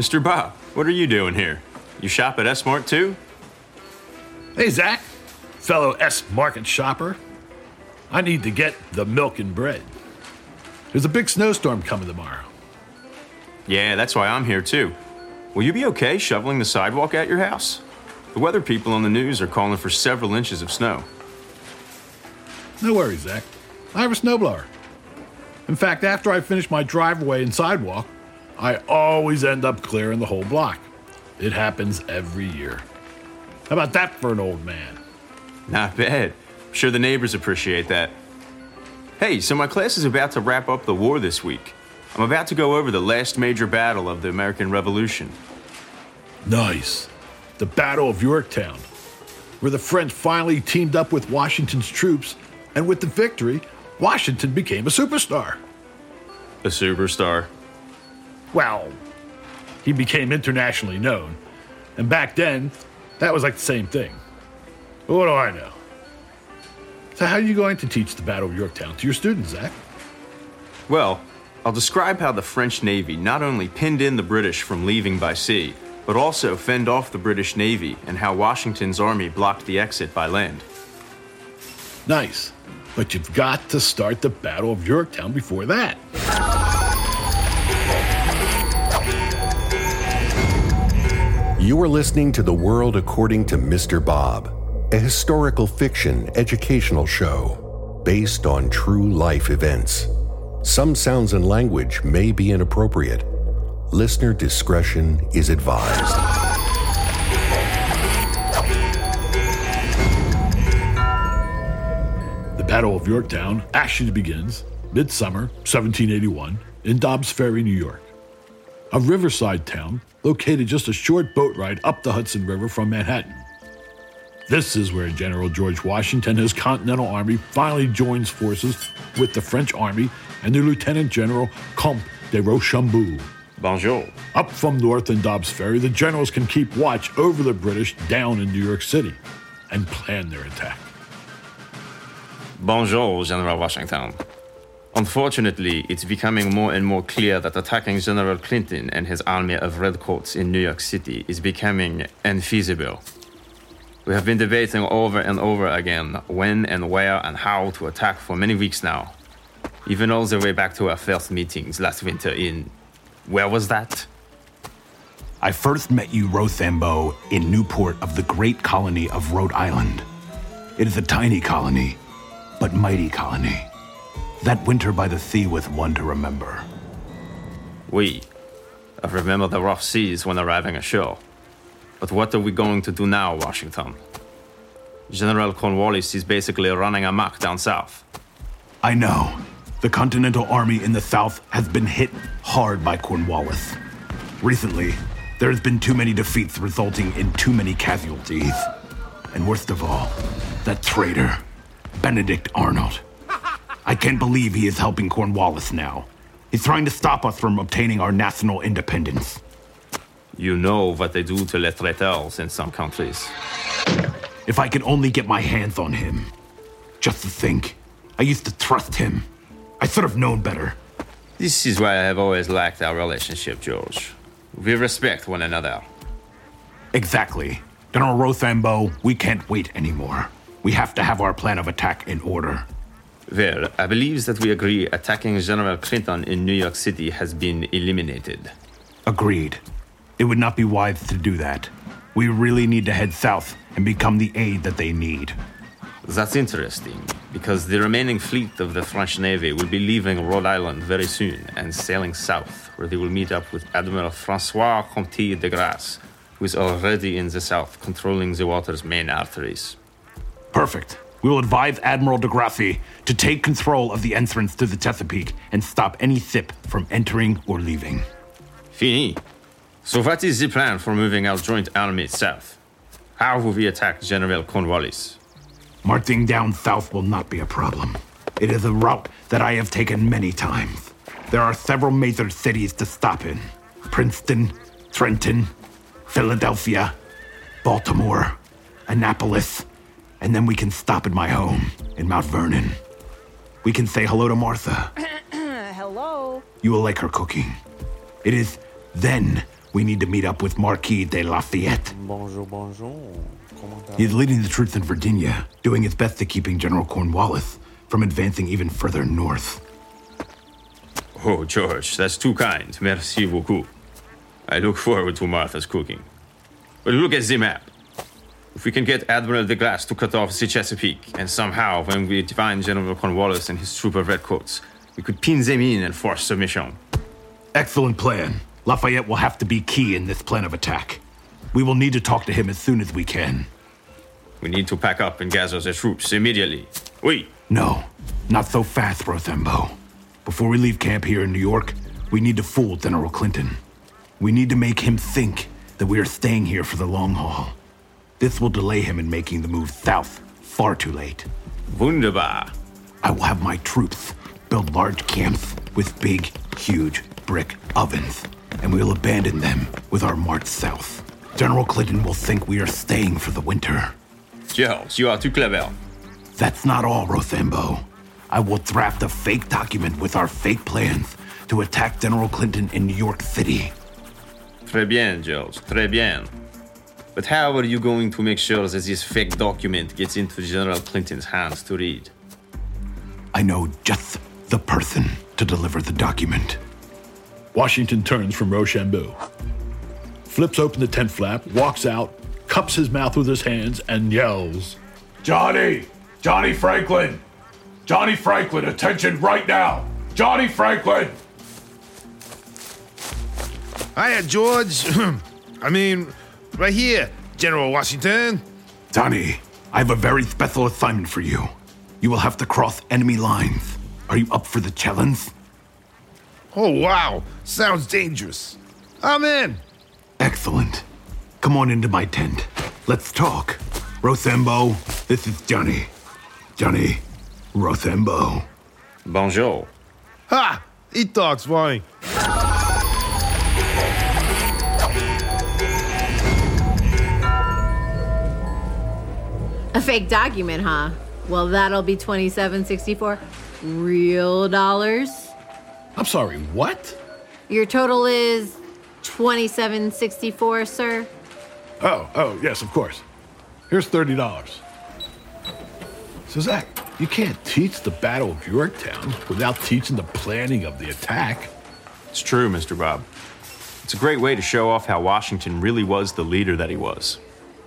Mr. Bob, what are you doing here? You shop at S Mart too? Hey, Zach, fellow S Market shopper. I need to get the milk and bread. There's a big snowstorm coming tomorrow. Yeah, that's why I'm here too. Will you be okay shoveling the sidewalk at your house? The weather people on the news are calling for several inches of snow. No worries, Zach. I have a snowblower. In fact, after I finish my driveway and sidewalk, I always end up clearing the whole block. It happens every year. How about that for an old man? Not bad. I'm sure the neighbors appreciate that. Hey, so my class is about to wrap up the war this week. I'm about to go over the last major battle of the American Revolution. Nice. The Battle of Yorktown, where the French finally teamed up with Washington's troops, and with the victory, Washington became a superstar. A superstar. Well, he became internationally known, and back then, that was like the same thing. But what do I know? So, how are you going to teach the Battle of Yorktown to your students, Zach? Well, I'll describe how the French Navy not only pinned in the British from leaving by sea, but also fend off the British Navy and how Washington's army blocked the exit by land. Nice. But you've got to start the Battle of Yorktown before that. You are listening to The World According to Mr. Bob, a historical fiction educational show based on true life events. Some sounds and language may be inappropriate. Listener discretion is advised. The Battle of Yorktown actually begins midsummer 1781 in Dobbs Ferry, New York, a riverside town located just a short boat ride up the Hudson River from Manhattan. This is where General George Washington and his Continental Army finally joins forces with the French Army and their Lieutenant General Comte de Rochambeau. Bonjour. Up from north in Dobbs Ferry, the generals can keep watch over the British down in New York City and plan their attack. Bonjour, General Washington. Unfortunately, it's becoming more and more clear that attacking General Clinton and his army of redcoats in New York City is becoming unfeasible. We have been debating over and over again when and where and how to attack for many weeks now. Even all the way back to our first meetings last winter in. Where was that? I first met you, Rochambeau, in Newport of the great colony of Rhode Island. It is a tiny colony, but mighty colony. That winter by the sea was one to remember. We. I remember the rough seas when arriving ashore. But what are we going to do now, Washington? General Cornwallis is basically running amok down south. I know. The Continental Army in the South has been hit hard by Cornwallis. Recently, there has been too many defeats resulting in too many casualties. And worst of all, that traitor, Benedict Arnold. I can't believe he is helping Cornwallis now. He's trying to stop us from obtaining our national independence. You know what they do to les traiteurs in some countries. If I could only get my hands on him. Just to think, I used to trust him. I should have known better. This is why I have always liked our relationship, George. We respect one another. Exactly. General Rochambeau, we can't wait anymore. We have to have our plan of attack in order. Well, I believe that we agree attacking General Clinton in New York City has been eliminated. Agreed. It would not be wise to do that. We really need to head south and become the aid that they need. That's interesting, because the remaining fleet of the French Navy will be leaving Rhode Island very soon and sailing south, where they will meet up with Admiral Francois Comte de Grasse, who is already in the south, controlling the water's main arteries. Perfect. We will advise Admiral de Grasse to take control of the entrance to the Chesapeake and stop any ship from entering or leaving. Fini. So, what is the plan for moving our joint army south? How will we attack General Cornwallis? Marching down south will not be a problem. It is a route that I have taken many times. There are several major cities to stop in Princeton, Trenton, Philadelphia, Baltimore, Annapolis, and then we can stop at my home in Mount Vernon. We can say hello to Martha. Hello. You will like her cooking. It is then we need to meet up with Marquis de Lafayette. Bonjour, bonjour. Comment He is leading the troops in Virginia, doing his best to keeping General Cornwallis from advancing even further north. Oh, George, that's too kind. Merci beaucoup. I look forward to Martha's cooking. But look at the map. If we can get Admiral de Grasse to cut off the Chesapeake, and somehow, when we find General Cornwallis and his troop of redcoats, we could pin them in and force submission. Excellent plan. Lafayette will have to be key in this plan of attack. We will need to talk to him as soon as we can. We need to pack up and gather the troops immediately. Oui. No, not so fast, Rochambeau. Before we leave camp here in New York, we need to fool General Clinton. We need to make him think that we are staying here for the long haul. This will delay him in making the move south far too late. Wunderbar. I will have my troops build large camps with big, huge brick ovens, and we will abandon them with our march south. General Clinton will think we are staying for the winter. George, you are too clever. That's not all, Rochambeau. I will draft a fake document with our fake plans to attack General Clinton in New York City. Très bien, George. Très bien. But how are you going to make sure that this fake document gets into General Clinton's hands to read? I know just the person to deliver the document. Washington turns from Rochambeau, flips open the tent flap, walks out, cups his mouth with his hands, and yells, Johnny! Johnny Franklin! Johnny Franklin, attention right now! Johnny Franklin! Hiya, George. I mean, right here, General Washington. Johnny, I have a very special assignment for you. You will have to cross enemy lines. Are you up for the challenge? Oh, wow. Sounds dangerous. I'm in. Excellent. Come on into my tent. Let's talk. Rochambeau, this is Johnny. Johnny, Rochambeau. Bonjour. Ha! He talks funny. A fake document, huh? Well, that'll be 2764 real dollars. I'm sorry, what? Your total is 2764, sir. Oh, oh, yes, of course. Here's $30. So, Zach, you can't teach the Battle of Yorktown without teaching the planning of the attack. It's true, Mr. Bob. It's a great way to show off how Washington really was the leader that he was.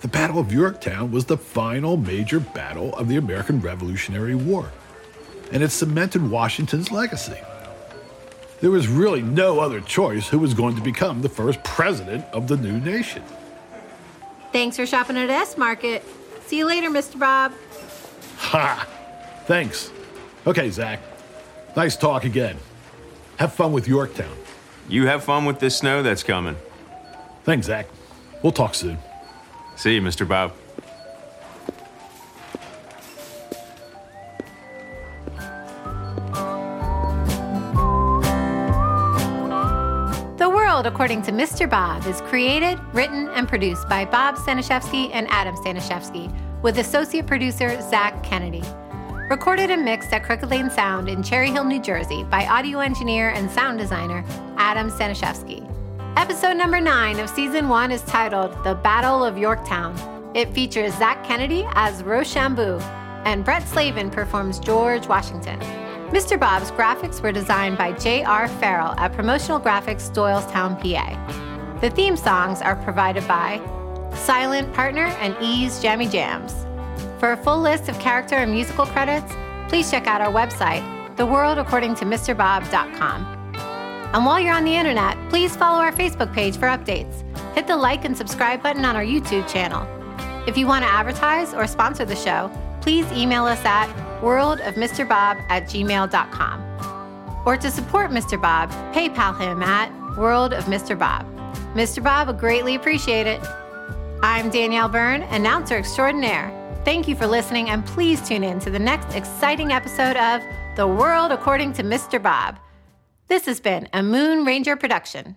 The Battle of Yorktown was the final major battle of the American Revolutionary War, and it cemented Washington's legacy. There was really no other choice who was going to become the first president of the new nation. Thanks for shopping at S Market. See you later, Mr. Bob. Ha! Thanks. Okay, Zach. Nice talk again. Have fun with Yorktown. You have fun with this snow that's coming. Thanks, Zach. We'll talk soon. See you, Mr. Bob. The World According to Mr. Bob is created, written, and produced by Bob Staniszewski and Adam Staniszewski, with associate producer Zach Kennedy. Recorded and mixed at Crooked Lane Sound in Cherry Hill, New Jersey by audio engineer and sound designer Adam Staniszewski. Episode number nine of season one is titled The Battle of Yorktown. It features Zach Kennedy as Rochambeau, and Brett Slavin performs George Washington. Mr. Bob's graphics were designed by J.R. Farrell at Promotional Graphics, Doylestown, PA. The theme songs are provided by Silent Partner and Ease Jammy Jams. For a full list of character and musical credits, please check out our website, theworldaccordingtomrbob.com. And while you're on the internet, please follow our Facebook page for updates. Hit the like and subscribe button on our YouTube channel. If you want to advertise or sponsor the show, please email us at worldofmrbob at gmail.com. Or to support Mr. Bob, PayPal him at worldofmrbob. Mr. Bob would greatly appreciate it. I'm Danielle Byrne, announcer extraordinaire. Thank you for listening, and please tune in to the next exciting episode of The World According to Mr. Bob. This has been a Moon Ranger production.